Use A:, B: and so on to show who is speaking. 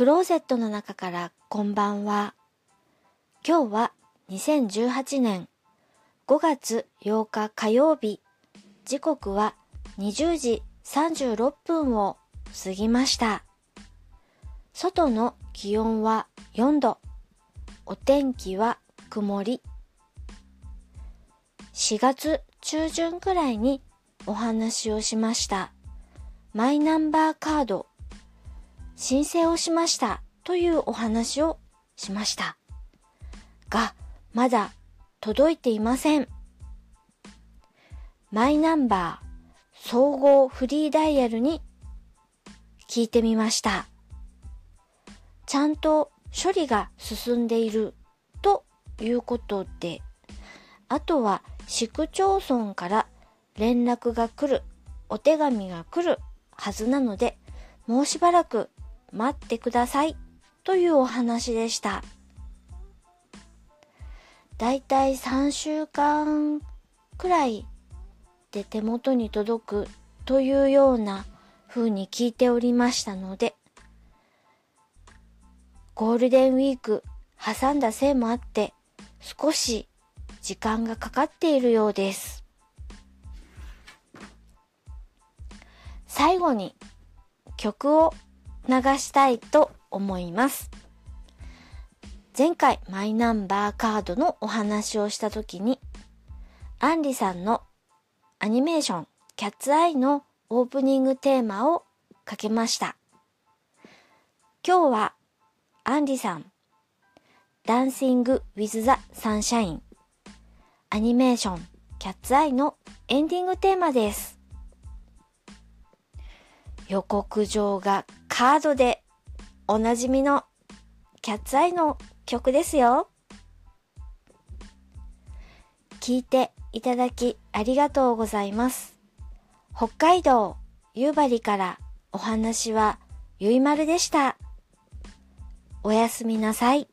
A: クローゼットの中からこんばんは。今日は2018年5月8日火曜日。時刻は20時36分を過ぎました。外の気温は4度。お天気は曇り。4月中旬くらいにお話をしました。マイナンバーカード申請をしましたというお話をしました。が、まだ届いていません。マイナンバー総合フリーダイヤルに聞いてみました。ちゃんと処理が進んでいるということで、あとは市区町村から連絡が来る、お手紙が来るはずなので、もうしばらく待ってくださいというお話でした。だいたい3週間くらいで手元に届くというような風に聞いておりましたので、ゴールデンウィーク挟んだせいもあって少し時間がかかっているようです。最後に曲を流したいと思います。前回マイナンバーカードのお話をした時に、アンリさんのアニメーションキャッツアイのオープニングテーマをかけました。今日は杏里さん、 Dancing with the sunshine、アニメーションキャッツアイのエンディングテーマです。予告状がカードでおなじみのキャッツアイの曲ですよ。聞いていただきありがとうございます。北海道夕張からお話はゆいまるでした。おやすみなさい。